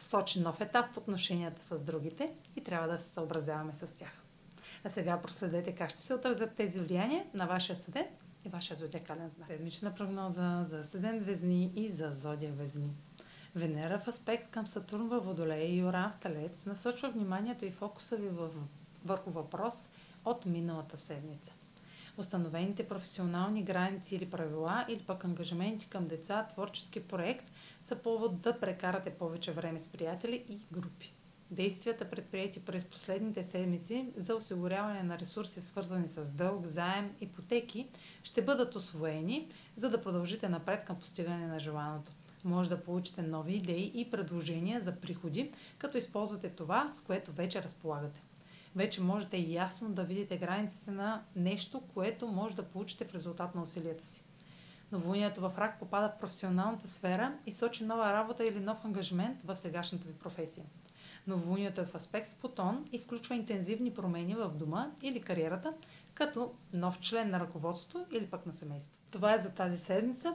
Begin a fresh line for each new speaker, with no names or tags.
сочи нов етап в отношенията с другите и трябва да се съобразяваме с тях. А сега проследете как ще се отразят тези влияния на вашия седен и вашия зодиакален знак. Седмична прогноза за седен Везни и за Зодия Везни. Венера в аспект към Сатурн във Водолей и Оран в Талец насочва вниманието и фокуса ви върху въпрос от миналата седмица. Установените професионални граници или правила или пък ангажименти към деца, творчески проект са повод да прекарате повече време с приятели и групи. Действията, предприяти през последните седмици за осигуряване на ресурси, свързани с дълг, заем, ипотеки, ще бъдат освоени, за да продължите напред към постигане на желаното. Може да получите нови идеи и предложения за приходи, като използвате това, с което вече разполагате. Вече можете ясно да видите границите на нещо, което може да получите в резултат на усилията си. Новолунието в рак попада в професионалната сфера и сочи нова работа или нов ангажимент в сегашната ви професия. Новолунието е в аспект с Плутон и включва интензивни промени в дома или кариерата, като нов член на ръководството или пък на семейството. Това е за тази седмица.